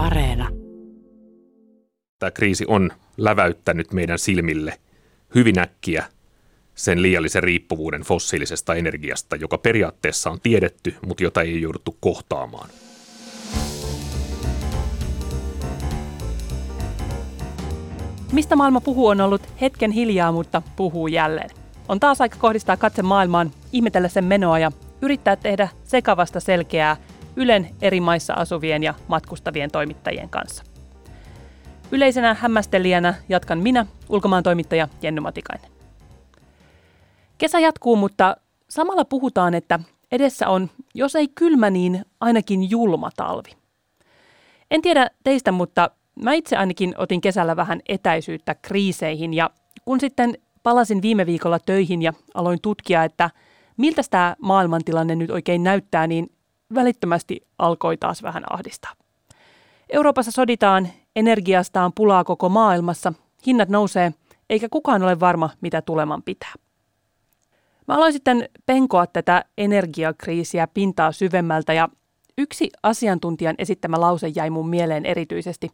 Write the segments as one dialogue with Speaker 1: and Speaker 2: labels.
Speaker 1: Areena.
Speaker 2: Tämä kriisi on läväyttänyt meidän silmille hyvin äkkiä sen liiallisen riippuvuuden fossiilisesta energiasta, joka periaatteessa on tiedetty, mutta jota ei jouduttu kohtaamaan.
Speaker 3: Mistä maailma puhuu on ollut hetken hiljaa, mutta puhuu jälleen. On taas aika kohdistaa katse maailmaan, ihmetellä sen menoa ja yrittää tehdä sekavasta selkeää Ylen eri maissa asuvien ja matkustavien toimittajien kanssa. Yleisenä hämmästelijänä jatkan minä, ulkomaan toimittaja Jenny Matikainen. Kesä jatkuu, mutta samalla puhutaan, että edessä on, jos ei kylmä, niin ainakin julma talvi. En tiedä teistä, mutta mä itse ainakin otin kesällä vähän etäisyyttä kriiseihin ja kun sitten palasin viime viikolla töihin ja aloin tutkia, että miltä tämä maailmantilanne nyt oikein näyttää, niin välittömästi alkoi taas vähän ahdistaa. Euroopassa soditaan, energiasta on pulaa koko maailmassa, hinnat nousee, eikä kukaan ole varma, mitä tuleman pitää. Mä aloin sitten penkoa tätä energiakriisiä pintaa syvemmältä ja yksi asiantuntijan esittämä lause jäi mun mieleen erityisesti.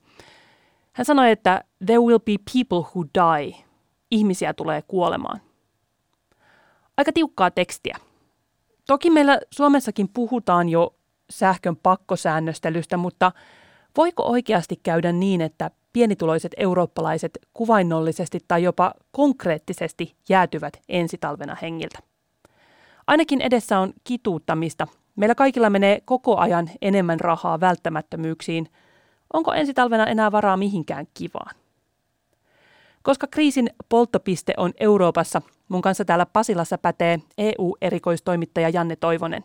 Speaker 3: Hän sanoi, että there will be people who die. Ihmisiä tulee kuolemaan. Aika tiukkaa tekstiä. Toki meillä Suomessakin puhutaan jo sähkön pakkosäännöstelystä, mutta voiko oikeasti käydä niin, että pienituloiset eurooppalaiset kuvainnollisesti tai jopa konkreettisesti jäätyvät ensitalvena hengiltä? Ainakin edessä on kituuttamista. Meillä kaikilla menee koko ajan enemmän rahaa välttämättömyyksiin. Onko ensi talvena enää varaa mihinkään kivaan? Koska kriisin polttopiste on Euroopassa, mun kanssa täällä Pasilassa pätee EU-erikoistoimittaja Janne Toivonen.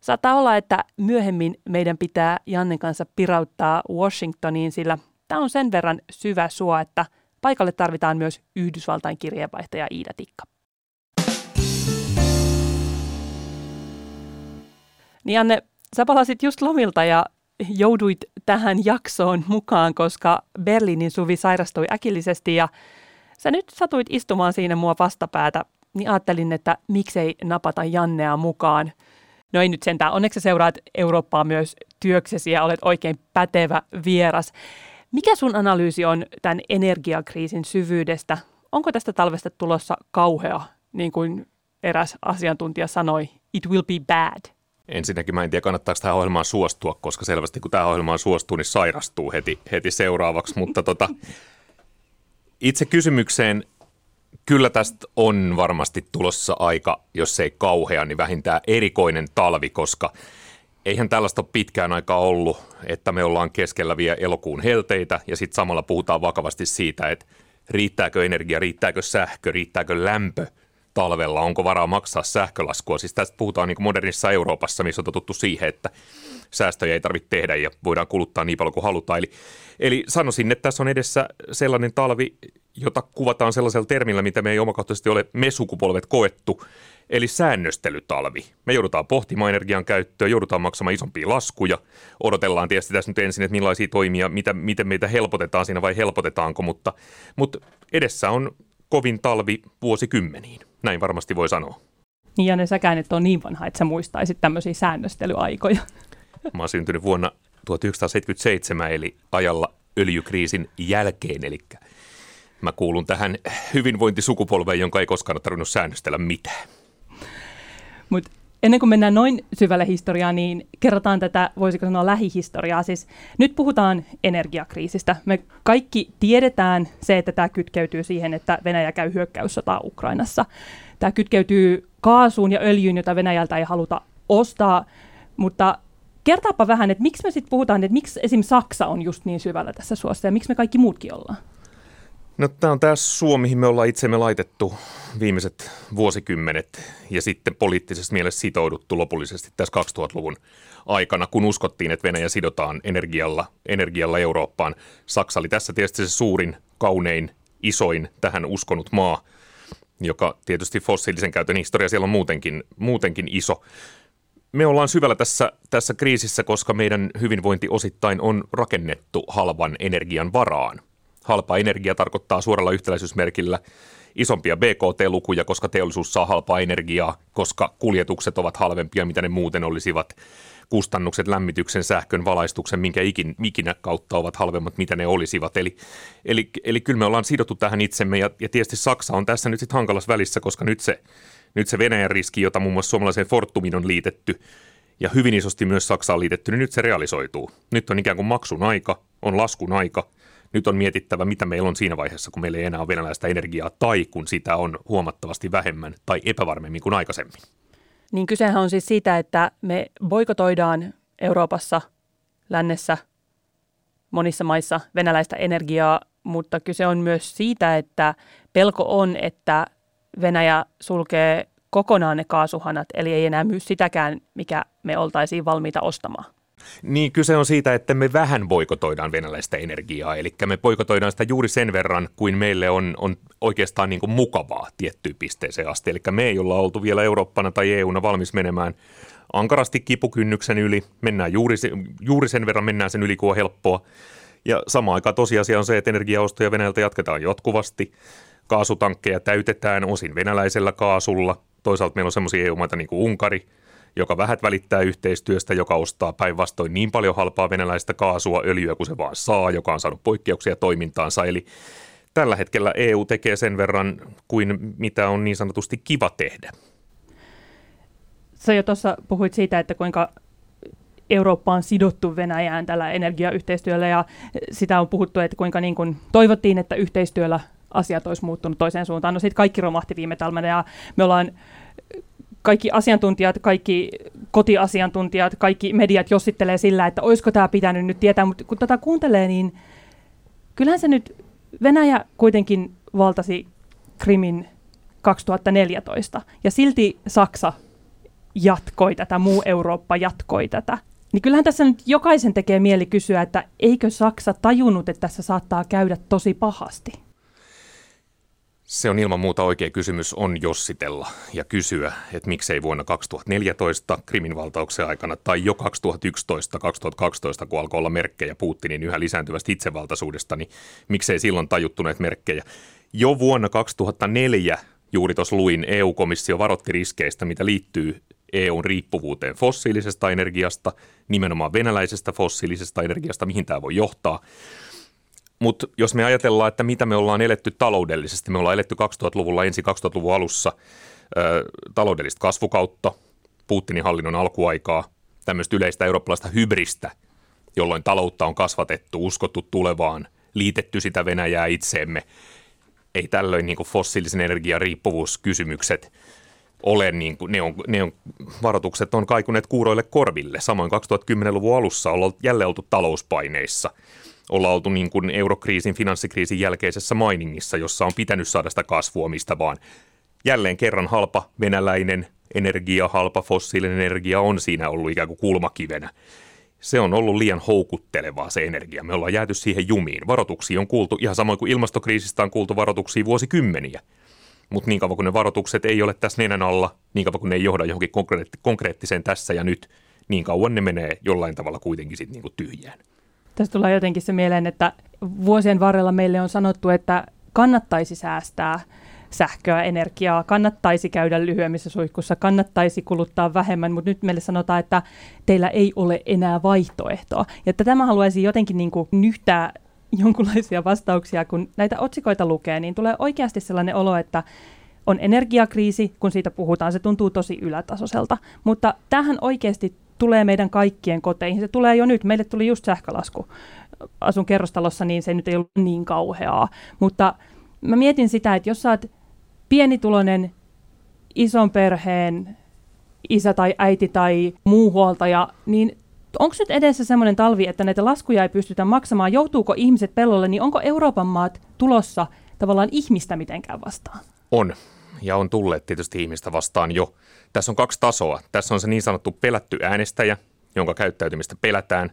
Speaker 3: Saattaa olla, että myöhemmin meidän pitää Jannen kanssa pirauttaa Washingtoniin, sillä tämä on sen verran syvä suo, että paikalle tarvitaan myös Yhdysvaltain kirjeenvaihtaja Iida Tikka. Niin Janne, sä palasit just lomilta ja jouduit tähän jaksoon mukaan, koska Berliinin suvi sairastui äkillisesti ja sä nyt satuit istumaan siinä mua vastapäätä, niin ajattelin, että miksei napata Jannea mukaan. No ei nyt sentään, onneksi seuraat Eurooppaa myös työksesi ja olet oikein pätevä vieras. Mikä sun analyysi on tämän energiakriisin syvyydestä? Onko tästä talvesta tulossa kauhea, niin kuin eräs asiantuntija sanoi, it will be bad?
Speaker 2: Ensinnäkin mä en tiedä, kannattaako tähän ohjelmaan suostua, koska selvästi kun tähän ohjelmaan suostuu, niin sairastuu heti, heti seuraavaksi. Mutta tota, itse kysymykseen, kyllä tästä on varmasti tulossa aika, jos ei kauhea, niin vähintään erikoinen talvi, koska eihän tällaista ole pitkään aikaa ollut, että me ollaan keskellä vielä elokuun helteitä ja sitten samalla puhutaan vakavasti siitä, että riittääkö energia, riittääkö sähkö, riittääkö lämpö – talvella, onko varaa maksaa sähkölaskua. Siis tästä puhutaan niin modernissa Euroopassa, missä on totuttu siihen, että säästöjä ei tarvitse tehdä ja voidaan kuluttaa niin paljon kuin halutaan. Eli, eli sanoisin, että tässä on edessä sellainen talvi, jota kuvataan sellaisella termillä, mitä me ei omakohtaisesti ole me sukupolvet koettu, eli säännöstelytalvi. Me joudutaan pohtimaan energian käyttöä, joudutaan maksamaan isompia laskuja. Odotellaan tietysti tässä nyt ensin, että millaisia toimia, mitä, miten meitä helpotetaan siinä vai helpotetaanko, mutta, mutta edessä on kovin talvi vuosikymmeniin. Näin varmasti voi sanoa.
Speaker 3: Niin ja ne säkään et ole niin vanha, että sä muistaisit tämmöisiä säännöstelyaikoja.
Speaker 2: Mä oon syntynyt vuonna 1977, eli ajalla öljykriisin jälkeen, eli mä kuulun tähän hyvinvointisukupolveen, jonka ei koskaan ole tarvinnut säännöstellä mitään.
Speaker 3: Mutta ennen kuin mennään noin syvälle historiaan, niin kerrotaan tätä, voisiko sanoa lähihistoriaa. Siis nyt puhutaan energiakriisistä. Me kaikki tiedetään se, että tämä kytkeytyy siihen, että Venäjä käy hyökkäyssotaa Ukrainassa. Tämä kytkeytyy kaasuun ja öljyyn, jota Venäjältä ei haluta ostaa, mutta kertaapa vähän, että miksi me sitten puhutaan, että miksi esim. Saksa on just niin syvällä tässä suossa ja miksi me kaikki muutkin ollaan?
Speaker 2: No tämä on tämä Suomi, mihin me ollaan itsemme laitettu viimeiset vuosikymmenet ja sitten poliittisessa mielessä sitouduttu lopullisesti tässä 2000-luvun aikana, kun uskottiin, että Venäjä sidotaan energialla, energialla Eurooppaan. Saksa oli tässä tietysti se suurin, kaunein, isoin tähän uskonut maa, joka tietysti fossiilisen käytön historia siellä on muutenkin, muutenkin iso. Me ollaan syvällä tässä, tässä kriisissä, koska meidän hyvinvointi osittain on rakennettu halvan energian varaan – Halpa energia tarkoittaa suoralla yhtäläisyysmerkillä isompia BKT-lukuja, koska teollisuus saa halpaa energiaa, koska kuljetukset ovat halvempia, mitä ne muuten olisivat. kustannukset lämmityksen, sähkön, valaistuksen, minkä ikin, ikinä kautta ovat halvemmat, mitä ne olisivat. Eli, eli, eli kyllä me ollaan sidottu tähän itsemme ja, ja tietysti Saksa on tässä nyt sitten hankalassa välissä, koska nyt se, nyt se Venäjän riski, jota muun muassa suomalaiseen Fortumin on liitetty ja hyvin isosti myös Saksaan liitetty, niin nyt se realisoituu. Nyt on ikään kuin maksun aika, on laskun aika – nyt on mietittävä, mitä meillä on siinä vaiheessa, kun meillä ei enää ole venäläistä energiaa, tai kun sitä on huomattavasti vähemmän tai epävarmemmin kuin aikaisemmin.
Speaker 3: Niin kysehän on siis siitä, että me boikotoidaan Euroopassa, lännessä, monissa maissa venäläistä energiaa, mutta kyse on myös siitä, että pelko on, että Venäjä sulkee kokonaan ne kaasuhanat, eli ei enää myy sitäkään, mikä me oltaisiin valmiita ostamaan.
Speaker 2: Niin, kyse on siitä, että me vähän boikotoidaan venäläistä energiaa, eli me boikotoidaan sitä juuri sen verran, kuin meille on, on oikeastaan niin kuin mukavaa tiettyyn pisteeseen asti. Eli me ei olla oltu vielä Eurooppana tai EUna valmis menemään ankarasti kipukynnyksen yli, mennään juuri, juuri sen verran mennään sen yli, kun on helppoa. Ja sama aika tosiasia on se, että energiaostoja Venäjältä jatketaan jatkuvasti. Kaasutankkeja täytetään osin venäläisellä kaasulla. Toisaalta meillä on sellaisia EU-maita niin kuin Unkari – joka vähät välittää yhteistyöstä, joka ostaa päinvastoin niin paljon halpaa venäläistä kaasua, öljyä kuin se vaan saa, joka on saanut poikkeuksia toimintaansa. Eli tällä hetkellä EU tekee sen verran kuin mitä on niin sanotusti kiva tehdä.
Speaker 3: Sä jo tuossa puhuit siitä, että kuinka Eurooppa on sidottu Venäjään tällä energiayhteistyöllä ja sitä on puhuttu, että kuinka niin kuin toivottiin, että yhteistyöllä asiat olisi muuttunut toiseen suuntaan. No sitten kaikki romahti viime talvena ja me ollaan kaikki asiantuntijat, kaikki kotiasiantuntijat, kaikki mediat jossittelee sillä, että olisiko tämä pitänyt nyt tietää, mutta kun tätä kuuntelee, niin kyllähän se nyt, Venäjä kuitenkin valtasi Krimin 2014, ja silti Saksa jatkoi tätä, muu Eurooppa jatkoi tätä. Niin kyllähän tässä nyt jokaisen tekee mieli kysyä, että eikö Saksa tajunnut, että tässä saattaa käydä tosi pahasti?
Speaker 2: Se on ilman muuta oikea kysymys on jossitella ja kysyä, että miksei vuonna 2014 Krimin valtauksen aikana tai jo 2011-2012, kun alkoi olla merkkejä Putinin yhä lisääntyvästä itsevaltaisuudesta, niin miksei silloin tajuttuneet merkkejä. Jo vuonna 2004 juuri tuossa luin EU-komissio varotti riskeistä, mitä liittyy EUn riippuvuuteen fossiilisesta energiasta, nimenomaan venäläisestä fossiilisesta energiasta, mihin tämä voi johtaa. Mutta jos me ajatellaan, että mitä me ollaan eletty taloudellisesti, me ollaan eletty 2000-luvulla ensi 2000-luvun alussa ö, taloudellista kasvukautta, Putinin hallinnon alkuaikaa, tämmöistä yleistä eurooppalaista hybristä, jolloin taloutta on kasvatettu, uskottu tulevaan, liitetty sitä Venäjää itseemme. Ei tällöin niin fossiilisen energian riippuvuuskysymykset ole, niin kuin, ne, on, ne on, varoitukset on kaikuneet kuuroille korville. Samoin 2010-luvun alussa ollaan jälleen oltu talouspaineissa – olla oltu niin kuin eurokriisin, finanssikriisin jälkeisessä mainingissa, jossa on pitänyt saada sitä kasvua mistä vaan. Jälleen kerran halpa venäläinen energia, halpa fossiilinen energia on siinä ollut ikään kuin kulmakivenä. Se on ollut liian houkuttelevaa se energia. Me ollaan jääty siihen jumiin. Varoituksia on kuultu, ihan samoin kuin ilmastokriisistä on kuultu varoituksia vuosikymmeniä. Mutta niin kauan kuin ne varoitukset ei ole tässä nenän alla, niin kauan kuin ne ei johda johonkin konkreettiseen tässä ja nyt, niin kauan ne menee jollain tavalla kuitenkin sitten niin tyhjään.
Speaker 3: Tästä tulee jotenkin se mieleen, että vuosien varrella meille on sanottu, että kannattaisi säästää sähköä, energiaa, kannattaisi käydä lyhyemmissä suihkussa, kannattaisi kuluttaa vähemmän, mutta nyt meille sanotaan, että teillä ei ole enää vaihtoehtoa. Ja että tämä haluaisi jotenkin niin kuin nyhtää jonkinlaisia vastauksia, kun näitä otsikoita lukee, niin tulee oikeasti sellainen olo, että on energiakriisi, kun siitä puhutaan, se tuntuu tosi ylätasoiselta, mutta tähän oikeasti tulee meidän kaikkien koteihin. Se tulee jo nyt. Meille tuli just sähkölasku. Asun kerrostalossa, niin se nyt ei ollut niin kauheaa. Mutta mä mietin sitä, että jos sä oot pienituloinen ison perheen isä tai äiti tai muu huoltaja, niin onko nyt edessä semmoinen talvi, että näitä laskuja ei pystytä maksamaan? Joutuuko ihmiset pellolle, niin onko Euroopan maat tulossa tavallaan ihmistä mitenkään vastaan?
Speaker 2: On, ja on tulleet tietysti ihmistä vastaan jo. Tässä on kaksi tasoa. Tässä on se niin sanottu pelätty äänestäjä, jonka käyttäytymistä pelätään,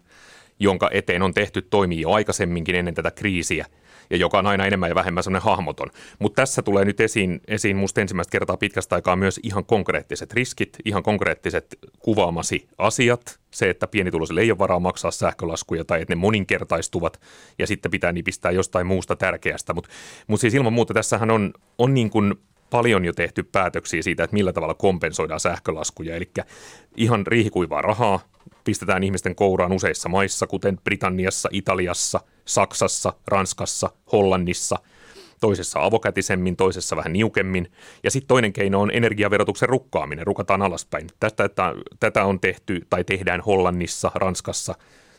Speaker 2: jonka eteen on tehty toimia jo aikaisemminkin ennen tätä kriisiä ja joka on aina enemmän ja vähemmän sellainen hahmoton. Mutta tässä tulee nyt esiin, esiin musta ensimmäistä kertaa pitkästä aikaa myös ihan konkreettiset riskit, ihan konkreettiset kuvaamasi asiat, se, että pienituloisille ei ole varaa maksaa sähkölaskuja tai että ne moninkertaistuvat ja sitten pitää nipistää jostain muusta tärkeästä. Mutta mut siis ilman muuta tässähän on, on niin kuin paljon jo tehty päätöksiä siitä, että millä tavalla kompensoidaan sähkölaskuja. Eli ihan riihikuivaa rahaa, pistetään ihmisten kouraan useissa maissa, kuten Britanniassa, Italiassa, Saksassa, Ranskassa, Hollannissa – toisessa avokätisemmin, toisessa vähän niukemmin. Ja sitten toinen keino on energiaverotuksen rukkaaminen, rukataan alaspäin. Että, tätä on tehty tai tehdään Hollannissa, Ranskassa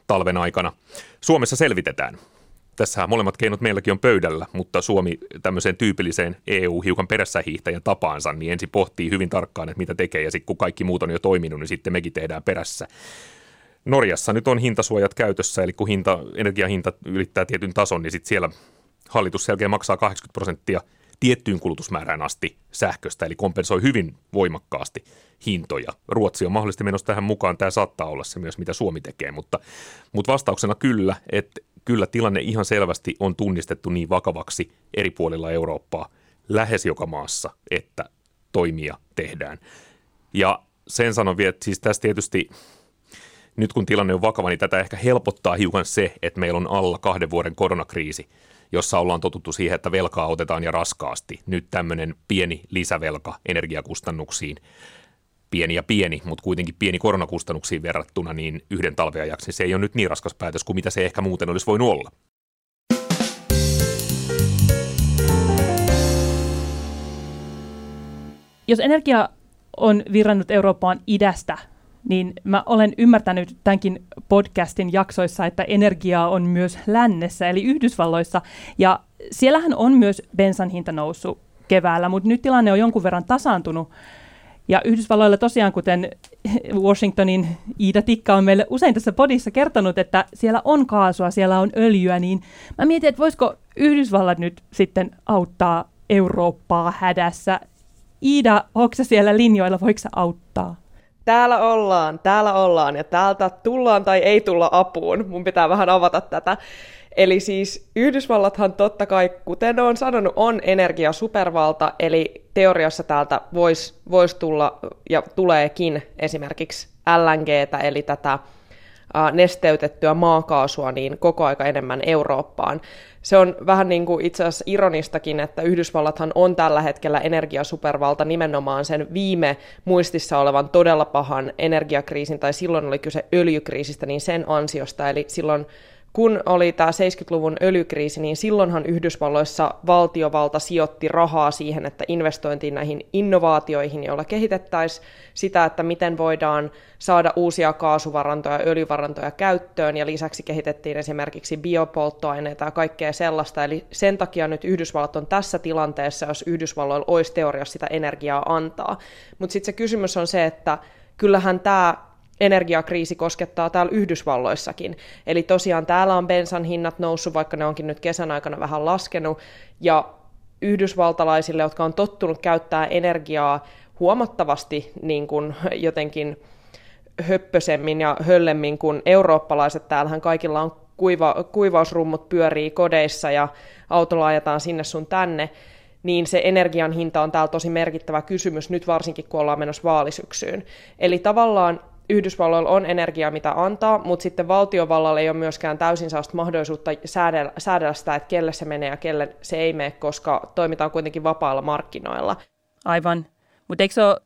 Speaker 2: talven aikana. Suomessa selvitetään. Tässähän molemmat keinot meilläkin on pöydällä, mutta Suomi tämmöiseen tyypilliseen EU-hiukan perässä hiihtäjän tapaansa, niin ensin pohtii hyvin tarkkaan, että mitä tekee, ja sitten kun kaikki muut on jo toiminut, niin sitten mekin tehdään perässä. Norjassa nyt on hintasuojat käytössä, eli kun hinta, energiahinta ylittää tietyn tason, niin sitten siellä hallitus selkeä maksaa 80 prosenttia tiettyyn kulutusmäärään asti sähköstä, eli kompensoi hyvin voimakkaasti hintoja. Ruotsi on mahdollisesti menossa tähän mukaan, tämä saattaa olla se myös, mitä Suomi tekee, mutta, mutta vastauksena kyllä, että kyllä tilanne ihan selvästi on tunnistettu niin vakavaksi eri puolilla Eurooppaa, lähes joka maassa, että toimia tehdään. Ja sen sanon vielä, että siis tässä tietysti nyt kun tilanne on vakava, niin tätä ehkä helpottaa hiukan se, että meillä on alla kahden vuoden koronakriisi, jossa ollaan totuttu siihen, että velkaa otetaan ja raskaasti. Nyt tämmöinen pieni lisävelka energiakustannuksiin, pieni ja pieni, mutta kuitenkin pieni koronakustannuksiin verrattuna, niin yhden talven ajaksi se ei ole nyt niin raskas päätös kuin mitä se ehkä muuten olisi voinut olla.
Speaker 3: Jos energia on virrannut Eurooppaan idästä niin mä olen ymmärtänyt tämänkin podcastin jaksoissa, että energiaa on myös lännessä, eli Yhdysvalloissa, ja siellähän on myös bensan hinta noussut keväällä, mutta nyt tilanne on jonkun verran tasaantunut, ja Yhdysvalloilla tosiaan, kuten Washingtonin Iida Tikka on meille usein tässä podissa kertonut, että siellä on kaasua, siellä on öljyä, niin mä mietin, että voisiko Yhdysvallat nyt sitten auttaa Eurooppaa hädässä. Iida, onko siellä linjoilla, voiko auttaa?
Speaker 1: Täällä ollaan, täällä ollaan ja täältä tullaan tai ei tulla apuun. Mun pitää vähän avata tätä. Eli siis Yhdysvallathan totta kai, kuten olen sanonut, on energiasupervalta, eli teoriassa täältä voisi vois tulla ja tuleekin esimerkiksi LNGtä, eli tätä nesteytettyä maakaasua niin koko aika enemmän Eurooppaan. Se on vähän niin kuin itse asiassa ironistakin, että Yhdysvallathan on tällä hetkellä energiasupervalta nimenomaan sen viime muistissa olevan todella pahan energiakriisin, tai silloin oli kyse öljykriisistä, niin sen ansiosta, eli silloin kun oli tämä 70-luvun öljykriisi, niin silloinhan Yhdysvalloissa valtiovalta sijoitti rahaa siihen, että investointiin näihin innovaatioihin, joilla kehitettäisiin sitä, että miten voidaan saada uusia kaasuvarantoja ja öljyvarantoja käyttöön, ja lisäksi kehitettiin esimerkiksi biopolttoaineita ja kaikkea sellaista, eli sen takia nyt Yhdysvallat on tässä tilanteessa, jos Yhdysvalloilla olisi teoriassa sitä energiaa antaa. Mutta sitten se kysymys on se, että kyllähän tämä energiakriisi koskettaa täällä Yhdysvalloissakin. Eli tosiaan täällä on bensan hinnat noussut, vaikka ne onkin nyt kesän aikana vähän laskenut, ja yhdysvaltalaisille, jotka on tottunut käyttää energiaa huomattavasti niin kuin jotenkin höppösemmin ja höllemmin kuin eurooppalaiset. Täällähän kaikilla on kuiva, kuivausrummut pyörii kodeissa ja autolla ajetaan sinne sun tänne, niin se energian hinta on täällä tosi merkittävä kysymys, nyt varsinkin kun ollaan menossa vaalisyksyyn. Eli tavallaan Yhdysvalloilla on energiaa, mitä antaa, mutta sitten valtiovallalla ei ole myöskään täysin sellaista mahdollisuutta säädellä, säädellä sitä, että kelle se menee ja kelle se ei mene, koska toimitaan kuitenkin vapailla markkinoilla.
Speaker 3: Aivan. Mutta eikö se ole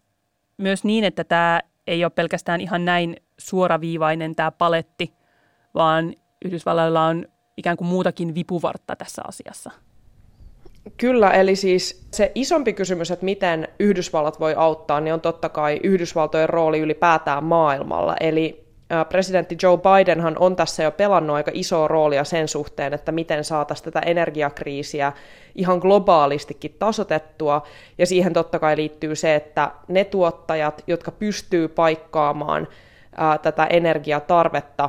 Speaker 3: myös niin, että tämä ei ole pelkästään ihan näin suoraviivainen tämä paletti, vaan Yhdysvalloilla on ikään kuin muutakin vipuvartta tässä asiassa?
Speaker 1: Kyllä, eli siis se isompi kysymys, että miten Yhdysvallat voi auttaa, niin on totta kai Yhdysvaltojen rooli ylipäätään maailmalla. Eli presidentti Joe Bidenhan on tässä jo pelannut aika isoa roolia sen suhteen, että miten saataisiin tätä energiakriisiä ihan globaalistikin tasotettua. Ja siihen totta kai liittyy se, että ne tuottajat, jotka pystyy paikkaamaan tätä energiatarvetta,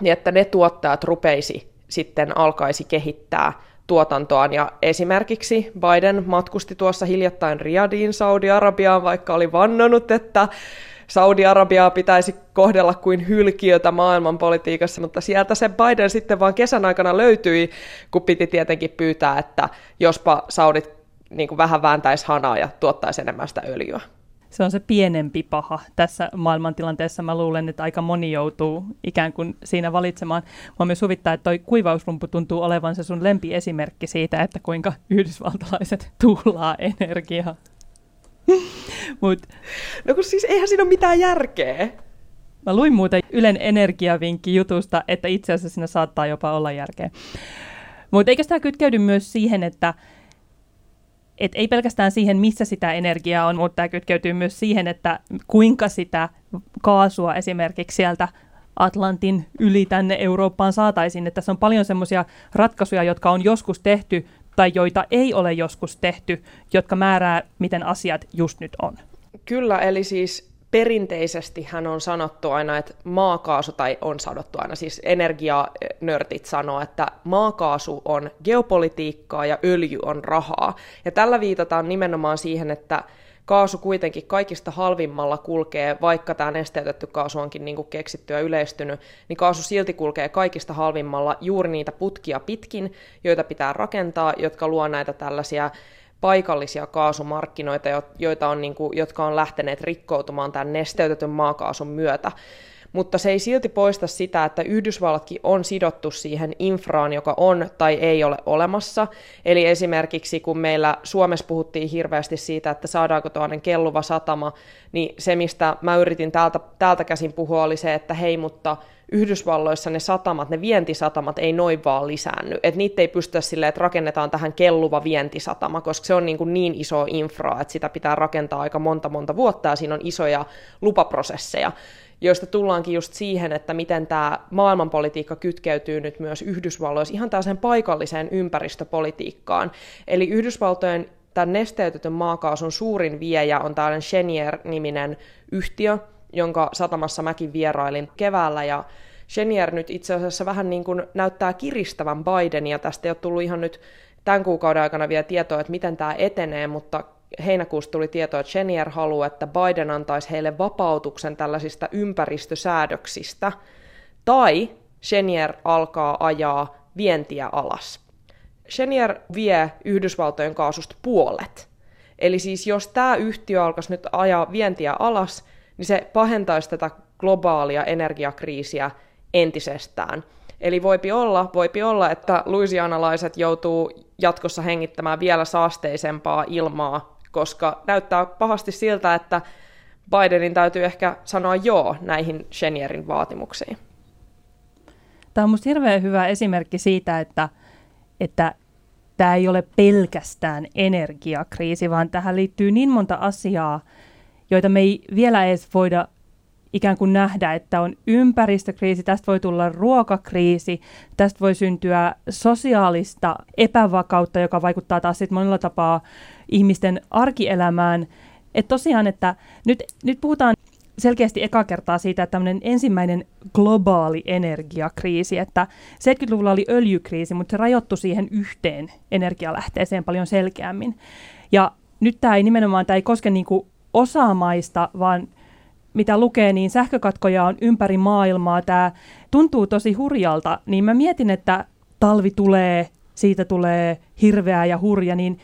Speaker 1: niin että ne tuottajat rupeisi sitten alkaisi kehittää tuotantoaan. Ja esimerkiksi Biden matkusti tuossa hiljattain Riadiin Saudi-Arabiaan, vaikka oli vannonut, että Saudi-Arabiaa pitäisi kohdella kuin hylkiötä maailmanpolitiikassa, mutta sieltä se Biden sitten vaan kesän aikana löytyi, kun piti tietenkin pyytää, että jospa Saudit niin kuin vähän vääntäisi hanaa ja tuottaisi enemmän sitä öljyä
Speaker 3: se on se pienempi paha tässä maailmantilanteessa. Mä luulen, että aika moni joutuu ikään kuin siinä valitsemaan. Mä myös huvittaa, että toi kuivausrumpu tuntuu olevan se sun lempiesimerkki siitä, että kuinka yhdysvaltalaiset tuhlaa energiaa.
Speaker 1: Mut. No kun siis eihän siinä ole mitään järkeä.
Speaker 3: Mä luin muuten Ylen energiavinkki jutusta, että itse asiassa siinä saattaa jopa olla järkeä. Mutta eikö tämä kytkeydy myös siihen, että et ei pelkästään siihen, missä sitä energiaa on, mutta tämä kytkeytyy myös siihen, että kuinka sitä kaasua esimerkiksi sieltä Atlantin yli tänne Eurooppaan saataisiin. Että tässä on paljon semmoisia ratkaisuja, jotka on joskus tehty tai joita ei ole joskus tehty, jotka määrää, miten asiat just nyt on.
Speaker 1: Kyllä, eli siis perinteisesti hän on sanottu aina, että maakaasu, tai on sanottu aina, siis energianörtit sanoo, että maakaasu on geopolitiikkaa ja öljy on rahaa. Ja tällä viitataan nimenomaan siihen, että kaasu kuitenkin kaikista halvimmalla kulkee, vaikka tämä nesteytetty kaasu onkin niin kuin keksitty ja yleistynyt, niin kaasu silti kulkee kaikista halvimmalla juuri niitä putkia pitkin, joita pitää rakentaa, jotka luo näitä tällaisia paikallisia kaasumarkkinoita, joita on, niin kuin, jotka on lähteneet rikkoutumaan tämän nesteytetyn maakaasun myötä. Mutta se ei silti poista sitä, että Yhdysvallatkin on sidottu siihen infraan, joka on tai ei ole olemassa. Eli esimerkiksi kun meillä Suomessa puhuttiin hirveästi siitä, että saadaanko tuonne kelluva satama, niin se, mistä mä yritin täältä, täältä käsin puhua, oli se, että hei, mutta Yhdysvalloissa ne satamat, ne vientisatamat ei noin vaan lisäänny. Että niitä ei pystytä silleen, että rakennetaan tähän kelluva vientisatama, koska se on niin, kuin niin iso infra, että sitä pitää rakentaa aika monta monta vuotta ja siinä on isoja lupaprosesseja joista tullaankin just siihen, että miten tämä maailmanpolitiikka kytkeytyy nyt myös Yhdysvalloissa ihan tällaiseen paikalliseen ympäristöpolitiikkaan. Eli Yhdysvaltojen tämän nesteytetyn maakaasun suurin viejä on tällainen Chenier-niminen yhtiö, jonka satamassa mäkin vierailin keväällä, ja Chenier nyt itse asiassa vähän niin kuin näyttää kiristävän Bidenia. Tästä ei ole tullut ihan nyt tämän kuukauden aikana vielä tietoa, että miten tämä etenee, mutta heinäkuussa tuli tietoa, että Chenier haluaa, että Biden antaisi heille vapautuksen tällaisista ympäristösäädöksistä, tai Chenier alkaa ajaa vientiä alas. Chenier vie Yhdysvaltojen kaasusta puolet. Eli siis jos tämä yhtiö alkaisi nyt ajaa vientiä alas, niin se pahentaisi tätä globaalia energiakriisiä entisestään. Eli voipi olla, voipi olla, että luisianalaiset joutuu jatkossa hengittämään vielä saasteisempaa ilmaa, koska näyttää pahasti siltä, että Bidenin täytyy ehkä sanoa joo näihin Shenierin vaatimuksiin.
Speaker 3: Tämä on minusta hirveän hyvä esimerkki siitä, että, että tämä ei ole pelkästään energiakriisi, vaan tähän liittyy niin monta asiaa, joita me ei vielä edes voida ikään kuin nähdä, että on ympäristökriisi, tästä voi tulla ruokakriisi, tästä voi syntyä sosiaalista epävakautta, joka vaikuttaa taas sitten monella tapaa ihmisten arkielämään. Että tosiaan, että nyt, nyt puhutaan selkeästi eka kertaa siitä, että tämmöinen ensimmäinen globaali energiakriisi, että 70-luvulla oli öljykriisi, mutta se rajoittui siihen yhteen energialähteeseen paljon selkeämmin. Ja nyt tämä ei nimenomaan, tämä ei koske niin kuin osaa maista, vaan mitä lukee, niin sähkökatkoja on ympäri maailmaa. Tämä tuntuu tosi hurjalta, niin mä mietin, että talvi tulee, siitä tulee hirveä ja hurja, niin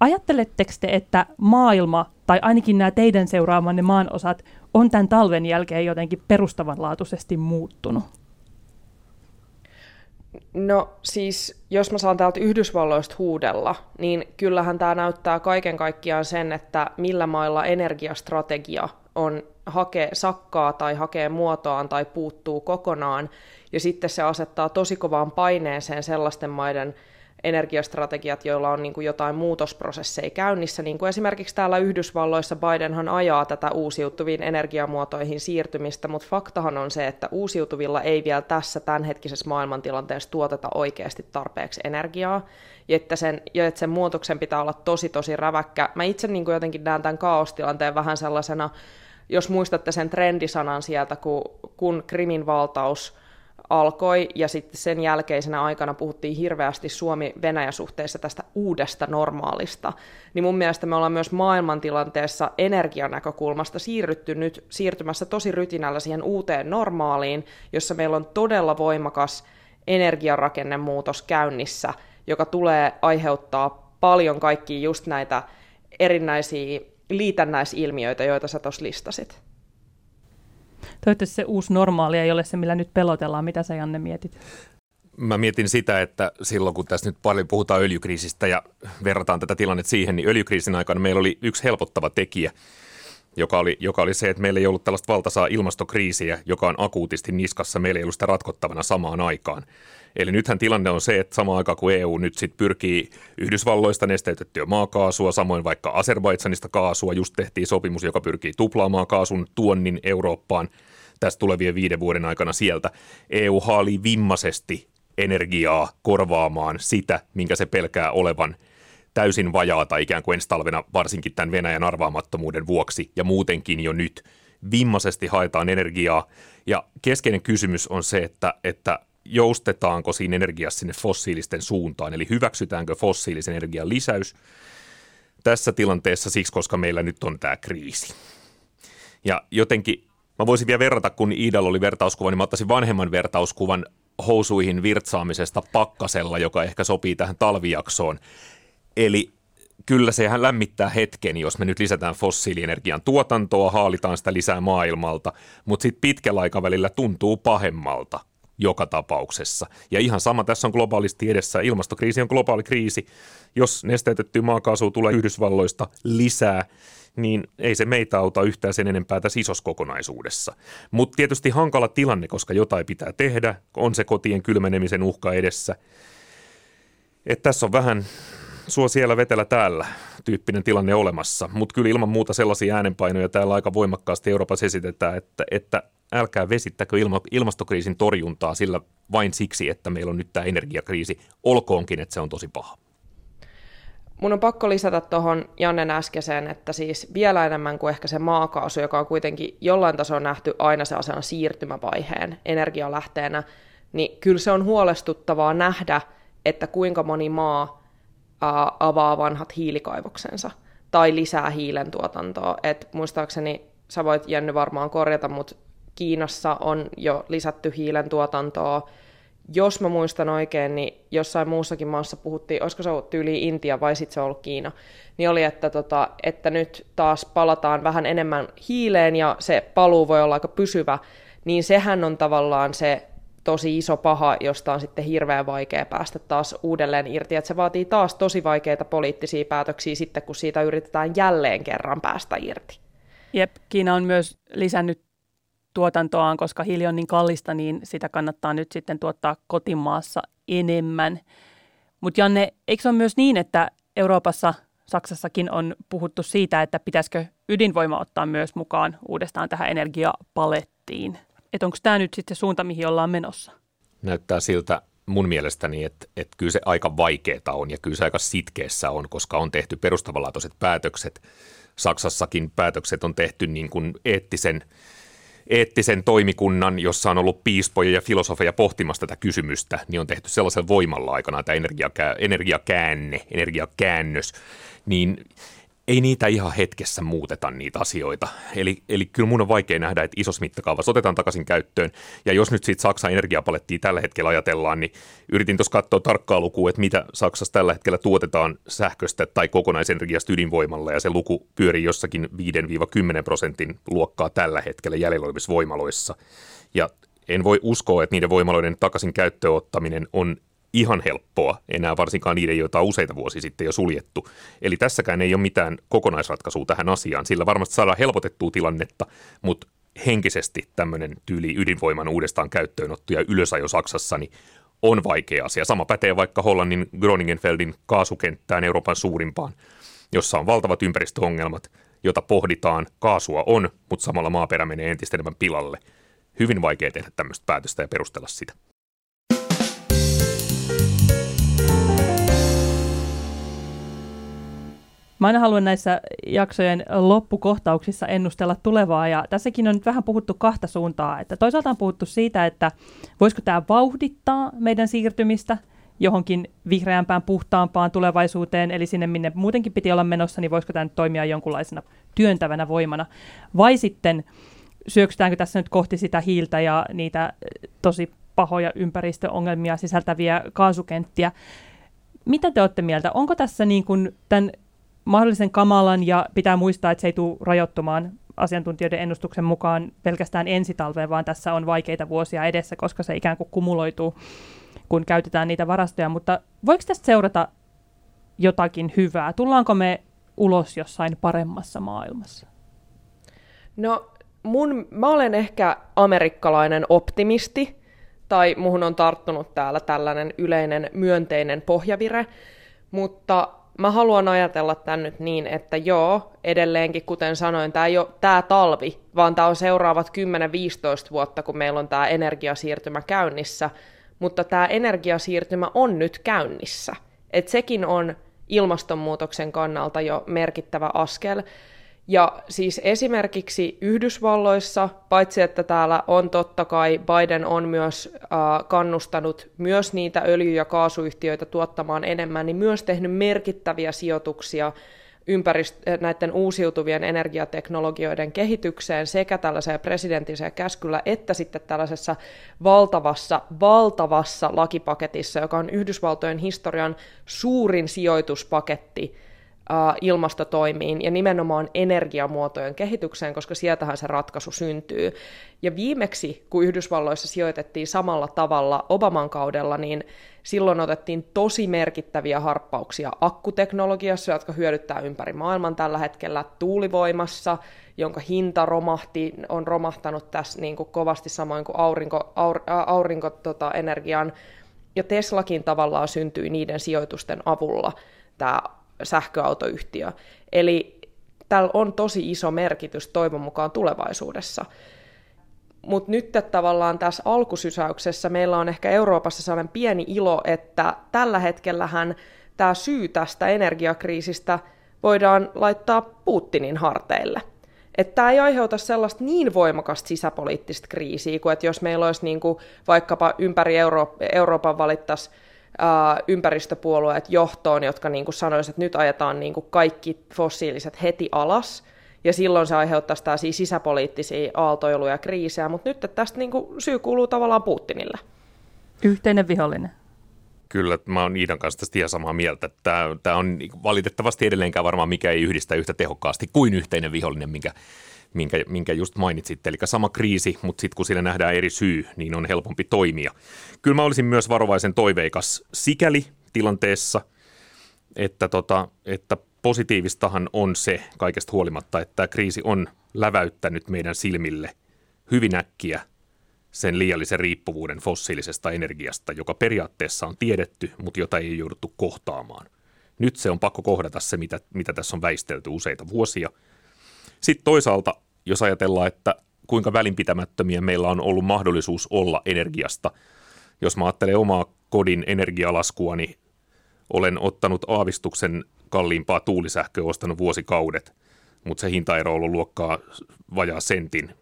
Speaker 3: ajatteletteko te, että maailma, tai ainakin nämä teidän seuraamanne maanosat, on tämän talven jälkeen jotenkin perustavanlaatuisesti muuttunut?
Speaker 1: No siis, jos mä saan täältä Yhdysvalloista huudella, niin kyllähän tämä näyttää kaiken kaikkiaan sen, että millä mailla energiastrategia on hakee sakkaa tai hakee muotoaan tai puuttuu kokonaan, ja sitten se asettaa tosi kovaan paineeseen sellaisten maiden energiastrategiat, joilla on niin kuin jotain muutosprosesseja käynnissä, niin kuin esimerkiksi täällä Yhdysvalloissa Bidenhan ajaa tätä uusiutuviin energiamuotoihin siirtymistä, mutta faktahan on se, että uusiutuvilla ei vielä tässä tämänhetkisessä maailmantilanteessa tuoteta oikeasti tarpeeksi energiaa, ja että sen, ja että sen muutoksen pitää olla tosi tosi räväkkä. Mä itse niin kuin jotenkin näen tämän kaostilanteen vähän sellaisena, jos muistatte sen trendisanan sieltä, kun, kun Krimin valtaus alkoi ja sitten sen jälkeisenä aikana puhuttiin hirveästi Suomi-Venäjä-suhteessa tästä uudesta normaalista, niin mun mielestä me ollaan myös maailmantilanteessa energianäkökulmasta siirrytty nyt siirtymässä tosi rytinällä siihen uuteen normaaliin, jossa meillä on todella voimakas energiarakennemuutos käynnissä, joka tulee aiheuttaa paljon kaikkia just näitä erinäisiä liitännäisilmiöitä, joita sä tuossa listasit.
Speaker 3: Toivottavasti se uusi normaali ei ole se, millä nyt pelotellaan. Mitä sä Janne mietit?
Speaker 2: Mä mietin sitä, että silloin kun tässä nyt paljon puhutaan öljykriisistä ja verrataan tätä tilannetta siihen, niin öljykriisin aikana meillä oli yksi helpottava tekijä, joka oli, joka oli se, että meillä ei ollut tällaista valtaisaa ilmastokriisiä, joka on akuutisti niskassa, meillä ei ollut sitä ratkottavana samaan aikaan. Eli nythän tilanne on se, että samaan aikaan kuin EU nyt sit pyrkii Yhdysvalloista nesteytettyä maakaasua, samoin vaikka Azerbaidsanista kaasua, just tehtiin sopimus, joka pyrkii tuplaamaan kaasun tuonnin Eurooppaan tästä tulevien viiden vuoden aikana sieltä. EU haalii vimmaisesti energiaa korvaamaan sitä, minkä se pelkää olevan täysin vajaata ikään kuin ensi talvena, varsinkin tämän Venäjän arvaamattomuuden vuoksi ja muutenkin jo nyt. Vimmaisesti haetaan energiaa ja keskeinen kysymys on se, että, että joustetaanko siinä energiassa sinne fossiilisten suuntaan, eli hyväksytäänkö fossiilisen energian lisäys tässä tilanteessa siksi, koska meillä nyt on tämä kriisi. Ja jotenkin mä voisin vielä verrata, kun Iidalla oli vertauskuva, niin mä ottaisin vanhemman vertauskuvan housuihin virtsaamisesta pakkasella, joka ehkä sopii tähän talvijaksoon. Eli kyllä sehän lämmittää hetken, jos me nyt lisätään fossiilienergian tuotantoa, haalitaan sitä lisää maailmalta, mutta sitten pitkällä aikavälillä tuntuu pahemmalta joka tapauksessa. Ja ihan sama tässä on globaalisti edessä. Ilmastokriisi on globaali kriisi. Jos nesteytettyä maakaasua tulee Yhdysvalloista lisää, niin ei se meitä auta yhtään sen enempää tässä isossa kokonaisuudessa. Mutta tietysti hankala tilanne, koska jotain pitää tehdä, on se kotien kylmenemisen uhka edessä. Et tässä on vähän suo siellä vetelä täällä tyyppinen tilanne olemassa, mutta kyllä ilman muuta sellaisia äänenpainoja täällä aika voimakkaasti Euroopassa esitetään, että, että älkää vesittäkö ilma, ilmastokriisin torjuntaa sillä vain siksi, että meillä on nyt tämä energiakriisi, olkoonkin, että se on tosi paha.
Speaker 1: Mun on pakko lisätä tuohon Jannen äskeiseen, että siis vielä enemmän kuin ehkä se maakaasu, joka on kuitenkin jollain tasolla nähty aina se asena siirtymävaiheen energialähteenä, niin kyllä se on huolestuttavaa nähdä, että kuinka moni maa avaa vanhat hiilikaivoksensa tai lisää hiilen tuotantoa. Et muistaakseni, sä voit Jenny varmaan korjata, mutta Kiinassa on jo lisätty hiilen tuotantoa. Jos mä muistan oikein, niin jossain muussakin maassa puhuttiin, olisiko se ollut tyyli Intia vai sitten se ollut Kiina, niin oli, että, tota, että nyt taas palataan vähän enemmän hiileen ja se paluu voi olla aika pysyvä, niin sehän on tavallaan se tosi iso paha, josta on sitten hirveän vaikea päästä taas uudelleen irti. Että se vaatii taas tosi vaikeita poliittisia päätöksiä sitten, kun siitä yritetään jälleen kerran päästä irti.
Speaker 3: Jep, Kiina on myös lisännyt tuotantoaan, koska hiili on niin kallista, niin sitä kannattaa nyt sitten tuottaa kotimaassa enemmän. Mutta Janne, eikö se ole myös niin, että Euroopassa, Saksassakin on puhuttu siitä, että pitäisikö ydinvoima ottaa myös mukaan uudestaan tähän energiapalettiin? Että onko tämä nyt sitten suunta, mihin ollaan menossa?
Speaker 2: Näyttää siltä mun mielestäni, että, että kyllä se aika vaikeaa on ja kyllä se aika sitkeessä on, koska on tehty perustavanlaatuiset päätökset. Saksassakin päätökset on tehty niin kuin eettisen eettisen toimikunnan, jossa on ollut piispoja ja filosofeja pohtimassa tätä kysymystä, niin on tehty sellaisella voimalla aikana tämä energiakä- energiakäänne, energiakäännös, niin ei niitä ihan hetkessä muuteta niitä asioita. Eli, eli kyllä mun on vaikea nähdä, että isossa mittakaavassa otetaan takaisin käyttöön. Ja jos nyt siitä Saksan energiapalettia tällä hetkellä ajatellaan, niin yritin tuossa katsoa tarkkaa lukua, että mitä Saksassa tällä hetkellä tuotetaan sähköstä tai kokonaisenergiasta ydinvoimalla, ja se luku pyörii jossakin 5-10 prosentin luokkaa tällä hetkellä jäljellä olevissa voimaloissa. Ja en voi uskoa, että niiden voimaloiden takaisin käyttöönottaminen on ihan helppoa, enää varsinkaan niiden, joita on useita vuosia sitten jo suljettu. Eli tässäkään ei ole mitään kokonaisratkaisua tähän asiaan. Sillä varmasti saadaan helpotettua tilannetta, mutta henkisesti tämmöinen tyyli ydinvoiman uudestaan käyttöönotto ja ylösajo Saksassa niin on vaikea asia. Sama pätee vaikka Hollannin Groningenfeldin kaasukenttään Euroopan suurimpaan, jossa on valtavat ympäristöongelmat, jota pohditaan. Kaasua on, mutta samalla maaperä menee entistä enemmän pilalle. Hyvin vaikea tehdä tämmöistä päätöstä ja perustella sitä.
Speaker 3: Mä aina haluan näissä jaksojen loppukohtauksissa ennustella tulevaa, ja tässäkin on nyt vähän puhuttu kahta suuntaa. Että toisaalta on puhuttu siitä, että voisiko tämä vauhdittaa meidän siirtymistä johonkin vihreämpään, puhtaampaan tulevaisuuteen, eli sinne, minne muutenkin piti olla menossa, niin voisiko tämä nyt toimia jonkunlaisena työntävänä voimana. Vai sitten syöksytäänkö tässä nyt kohti sitä hiiltä ja niitä tosi pahoja ympäristöongelmia sisältäviä kaasukenttiä. Mitä te olette mieltä? Onko tässä niin kuin tämän mahdollisen kamalan ja pitää muistaa, että se ei tule rajoittumaan asiantuntijoiden ennustuksen mukaan pelkästään ensi talveen, vaan tässä on vaikeita vuosia edessä, koska se ikään kuin kumuloituu, kun käytetään niitä varastoja. Mutta voiko tästä seurata jotakin hyvää? Tullaanko me ulos jossain paremmassa maailmassa?
Speaker 1: No, mun, mä olen ehkä amerikkalainen optimisti, tai muhun on tarttunut täällä tällainen yleinen myönteinen pohjavire, mutta mä haluan ajatella tämän nyt niin, että joo, edelleenkin, kuten sanoin, tämä ei ole tämä talvi, vaan tämä on seuraavat 10-15 vuotta, kun meillä on tämä energiasiirtymä käynnissä, mutta tämä energiasiirtymä on nyt käynnissä. Et sekin on ilmastonmuutoksen kannalta jo merkittävä askel. Ja siis esimerkiksi Yhdysvalloissa, paitsi että täällä on totta kai, Biden on myös äh, kannustanut myös niitä öljy- ja kaasuyhtiöitä tuottamaan enemmän, niin myös tehnyt merkittäviä sijoituksia ympärist- näiden uusiutuvien energiateknologioiden kehitykseen sekä tällaiseen presidentiseen käskyllä että sitten tällaisessa valtavassa, valtavassa lakipaketissa, joka on Yhdysvaltojen historian suurin sijoituspaketti ilmastotoimiin ja nimenomaan energiamuotojen kehitykseen, koska sieltähän se ratkaisu syntyy. Ja viimeksi, kun Yhdysvalloissa sijoitettiin samalla tavalla Obaman kaudella, niin silloin otettiin tosi merkittäviä harppauksia akkuteknologiassa, jotka hyödyttää ympäri maailman tällä hetkellä tuulivoimassa, jonka hinta romahti, on romahtanut tässä niin kuin kovasti samoin kuin aurinko, aur, aurinko tota, ja Teslakin tavallaan syntyi niiden sijoitusten avulla, tämä sähköautoyhtiö. Eli tällä on tosi iso merkitys toivon mukaan tulevaisuudessa. Mutta nyt tavallaan tässä alkusysäyksessä meillä on ehkä Euroopassa sellainen pieni ilo, että tällä hetkellähän tämä syy tästä energiakriisistä voidaan laittaa Putinin harteille. Että tämä ei aiheuta sellaista niin voimakasta sisäpoliittista kriisiä kuin että jos meillä olisi niin kuin vaikkapa ympäri Euro- Euroopan valittaisiin ympäristöpuolueet johtoon, jotka niin kuin sanoisivat, että nyt ajetaan niin kuin kaikki fossiiliset heti alas, ja silloin se aiheuttaisi tällaisia sisäpoliittisia aaltoiluja ja kriisejä, mutta nyt tästä niin kuin syy kuuluu tavallaan Putinille.
Speaker 3: Yhteinen vihollinen.
Speaker 2: Kyllä, mä oon Iidan kanssa tästä ihan samaa mieltä. Tämä, tämä on valitettavasti edelleenkään varmaan mikä ei yhdistä yhtä tehokkaasti kuin yhteinen vihollinen, minkä minkä, minkä just mainitsit. Eli sama kriisi, mutta sitten kun siinä nähdään eri syy, niin on helpompi toimia. Kyllä mä olisin myös varovaisen toiveikas sikäli tilanteessa, että, tota, että positiivistahan on se kaikesta huolimatta, että tämä kriisi on läväyttänyt meidän silmille hyvin äkkiä sen liiallisen riippuvuuden fossiilisesta energiasta, joka periaatteessa on tiedetty, mutta jota ei jouduttu kohtaamaan. Nyt se on pakko kohdata se, mitä, mitä tässä on väistelty useita vuosia – sitten toisaalta, jos ajatellaan, että kuinka välinpitämättömiä meillä on ollut mahdollisuus olla energiasta, jos mä ajattelen omaa kodin energialaskua, niin olen ottanut aavistuksen kalliimpaa tuulisähköä ostanut vuosikaudet, mutta se hintaero on ollut luokkaa vajaa sentin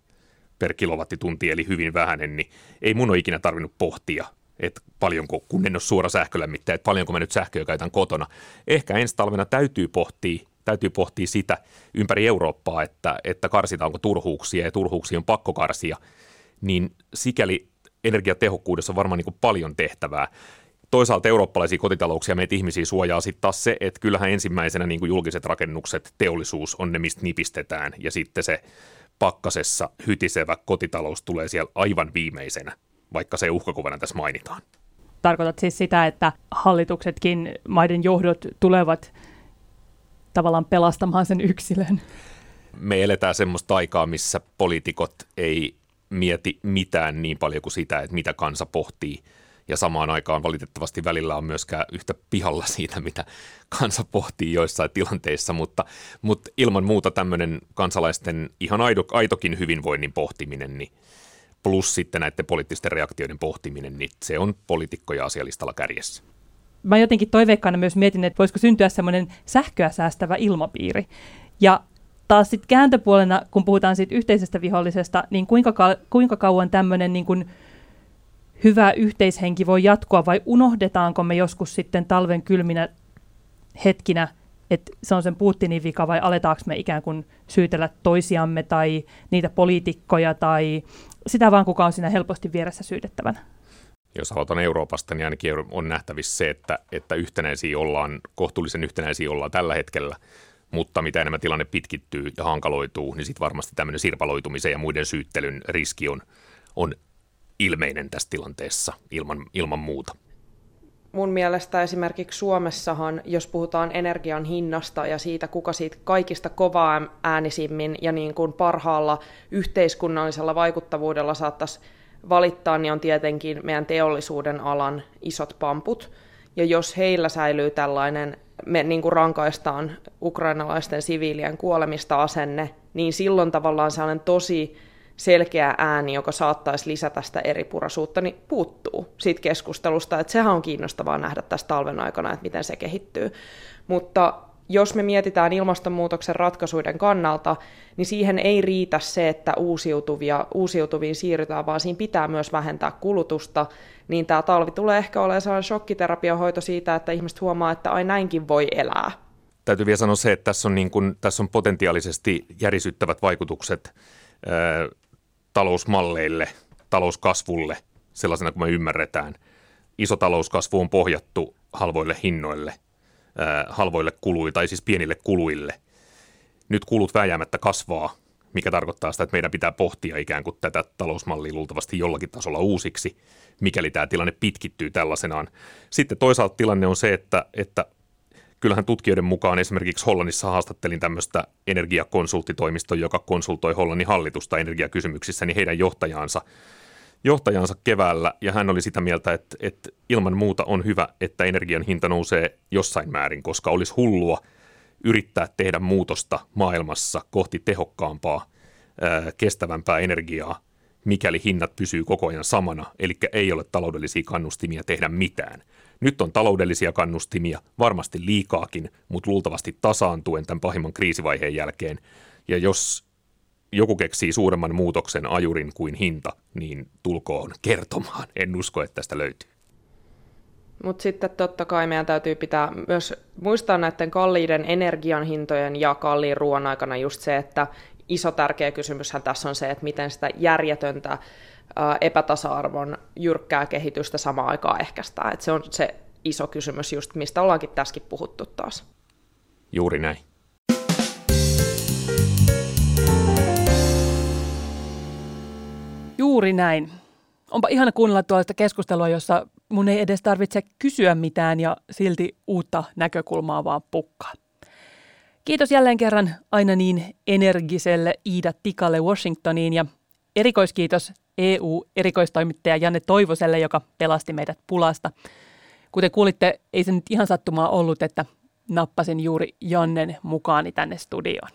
Speaker 2: per kilowattitunti, eli hyvin vähäinen, niin ei mun ole ikinä tarvinnut pohtia, että paljonko, kun en ole suora sähkölämmittäjä, että paljonko mä nyt sähköä käytän kotona. Ehkä ensi talvena täytyy pohtia täytyy pohtia sitä ympäri Eurooppaa, että, että karsitaanko turhuuksia ja turhuuksia on pakko karsia, niin sikäli energiatehokkuudessa on varmaan niin paljon tehtävää. Toisaalta eurooppalaisia kotitalouksia meitä ihmisiä suojaa sitten taas se, että kyllähän ensimmäisenä niin julkiset rakennukset, teollisuus on ne, mistä nipistetään, ja sitten se pakkasessa hytisevä kotitalous tulee siellä aivan viimeisenä, vaikka se uhkakuvana tässä mainitaan.
Speaker 3: Tarkoitat siis sitä, että hallituksetkin, maiden johdot tulevat tavallaan pelastamaan sen yksilön.
Speaker 2: Me eletään semmoista aikaa, missä poliitikot ei mieti mitään niin paljon kuin sitä, että mitä kansa pohtii. Ja samaan aikaan valitettavasti välillä on myöskään yhtä pihalla siitä, mitä kansa pohtii joissain tilanteissa, mutta, mutta ilman muuta tämmöinen kansalaisten ihan aido, aitokin hyvinvoinnin pohtiminen, niin plus sitten näiden poliittisten reaktioiden pohtiminen, niin se on poliitikkoja asialistalla kärjessä
Speaker 3: mä jotenkin toiveikkaana myös mietin, että voisiko syntyä semmoinen sähköä säästävä ilmapiiri. Ja taas sitten kääntöpuolena, kun puhutaan siitä yhteisestä vihollisesta, niin kuinka, ka- kuinka kauan tämmöinen niin kuin hyvä yhteishenki voi jatkua, vai unohdetaanko me joskus sitten talven kylminä hetkinä, että se on sen Putinin vika, vai aletaanko me ikään kuin syytellä toisiamme tai niitä poliitikkoja tai sitä vaan, kuka on siinä helposti vieressä syytettävänä?
Speaker 2: jos aloitan Euroopasta, niin ainakin on nähtävissä se, että, että yhtenäisiä ollaan, kohtuullisen yhtenäisiä ollaan tällä hetkellä, mutta mitä enemmän tilanne pitkittyy ja hankaloituu, niin sitten varmasti tämmöinen sirpaloitumisen ja muiden syyttelyn riski on, on ilmeinen tässä tilanteessa ilman, ilman muuta.
Speaker 1: mun mielestä esimerkiksi Suomessahan, jos puhutaan energian hinnasta ja siitä, kuka siitä kaikista kovaa äänisimmin ja niin kuin parhaalla yhteiskunnallisella vaikuttavuudella saattaisi valittaa, niin on tietenkin meidän teollisuuden alan isot pamput. Ja jos heillä säilyy tällainen, me niin kuin rankaistaan ukrainalaisten siviilien kuolemista asenne, niin silloin tavallaan sellainen tosi selkeä ääni, joka saattaisi lisätä sitä eripuraisuutta, niin puuttuu siitä keskustelusta. Että sehän on kiinnostavaa nähdä tässä talven aikana, että miten se kehittyy. Mutta jos me mietitään ilmastonmuutoksen ratkaisuiden kannalta, niin siihen ei riitä se, että uusiutuvia, uusiutuviin siirrytään, vaan siinä pitää myös vähentää kulutusta, niin tämä talvi tulee ehkä olemaan sellainen shokkiterapiahoito siitä, että ihmiset huomaa, että ai näinkin voi elää.
Speaker 2: Täytyy vielä sanoa se, että tässä on, niin kuin, tässä on potentiaalisesti järisyttävät vaikutukset talousmalleille, talouskasvulle, sellaisena kuin me ymmärretään. Iso talouskasvu on pohjattu halvoille hinnoille, halvoille kuluille, tai siis pienille kuluille. Nyt kulut vääjäämättä kasvaa, mikä tarkoittaa sitä, että meidän pitää pohtia ikään kuin tätä talousmallia luultavasti jollakin tasolla uusiksi, mikäli tämä tilanne pitkittyy tällaisenaan. Sitten toisaalta tilanne on se, että, että kyllähän tutkijoiden mukaan esimerkiksi Hollannissa haastattelin tämmöistä energiakonsulttitoimistoa, joka konsultoi Hollannin hallitusta energiakysymyksissä, niin heidän johtajansa, johtajansa keväällä, ja hän oli sitä mieltä, että, että ilman muuta on hyvä, että energian hinta nousee jossain määrin, koska olisi hullua yrittää tehdä muutosta maailmassa kohti tehokkaampaa, kestävämpää energiaa, mikäli hinnat pysyy koko ajan samana, eli ei ole taloudellisia kannustimia tehdä mitään. Nyt on taloudellisia kannustimia, varmasti liikaakin, mutta luultavasti tasaantuen tämän pahimman kriisivaiheen jälkeen. Ja jos joku keksii suuremman muutoksen ajurin kuin hinta, niin tulkoon kertomaan. En usko, että tästä löytyy.
Speaker 1: Mutta sitten totta kai meidän täytyy pitää myös muistaa näiden kalliiden energian hintojen ja kalliin ruoan aikana just se, että iso tärkeä kysymyshän tässä on se, että miten sitä järjetöntä epätasa-arvon jyrkkää kehitystä samaan aikaan ehkäistään. Et se on se iso kysymys just, mistä ollaankin tässäkin puhuttu taas.
Speaker 2: Juuri näin.
Speaker 3: Juuri näin. Onpa ihana kuunnella tuollaista keskustelua, jossa mun ei edes tarvitse kysyä mitään ja silti uutta näkökulmaa vaan pukkaa. Kiitos jälleen kerran aina niin energiselle Iida Tikalle Washingtoniin ja erikoiskiitos EU-erikoistoimittaja Janne Toivoselle, joka pelasti meidät pulasta. Kuten kuulitte, ei se nyt ihan sattumaa ollut, että nappasin juuri Jannen mukaani tänne studioon.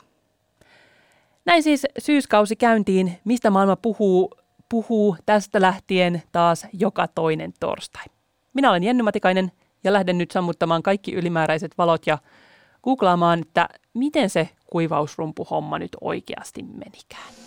Speaker 3: Näin siis syyskausi käyntiin, mistä maailma puhuu, puhuu tästä lähtien taas joka toinen torstai. Minä olen Jenny Matikainen ja lähden nyt sammuttamaan kaikki ylimääräiset valot ja googlaamaan, että miten se kuivausrumpuhomma nyt oikeasti menikään.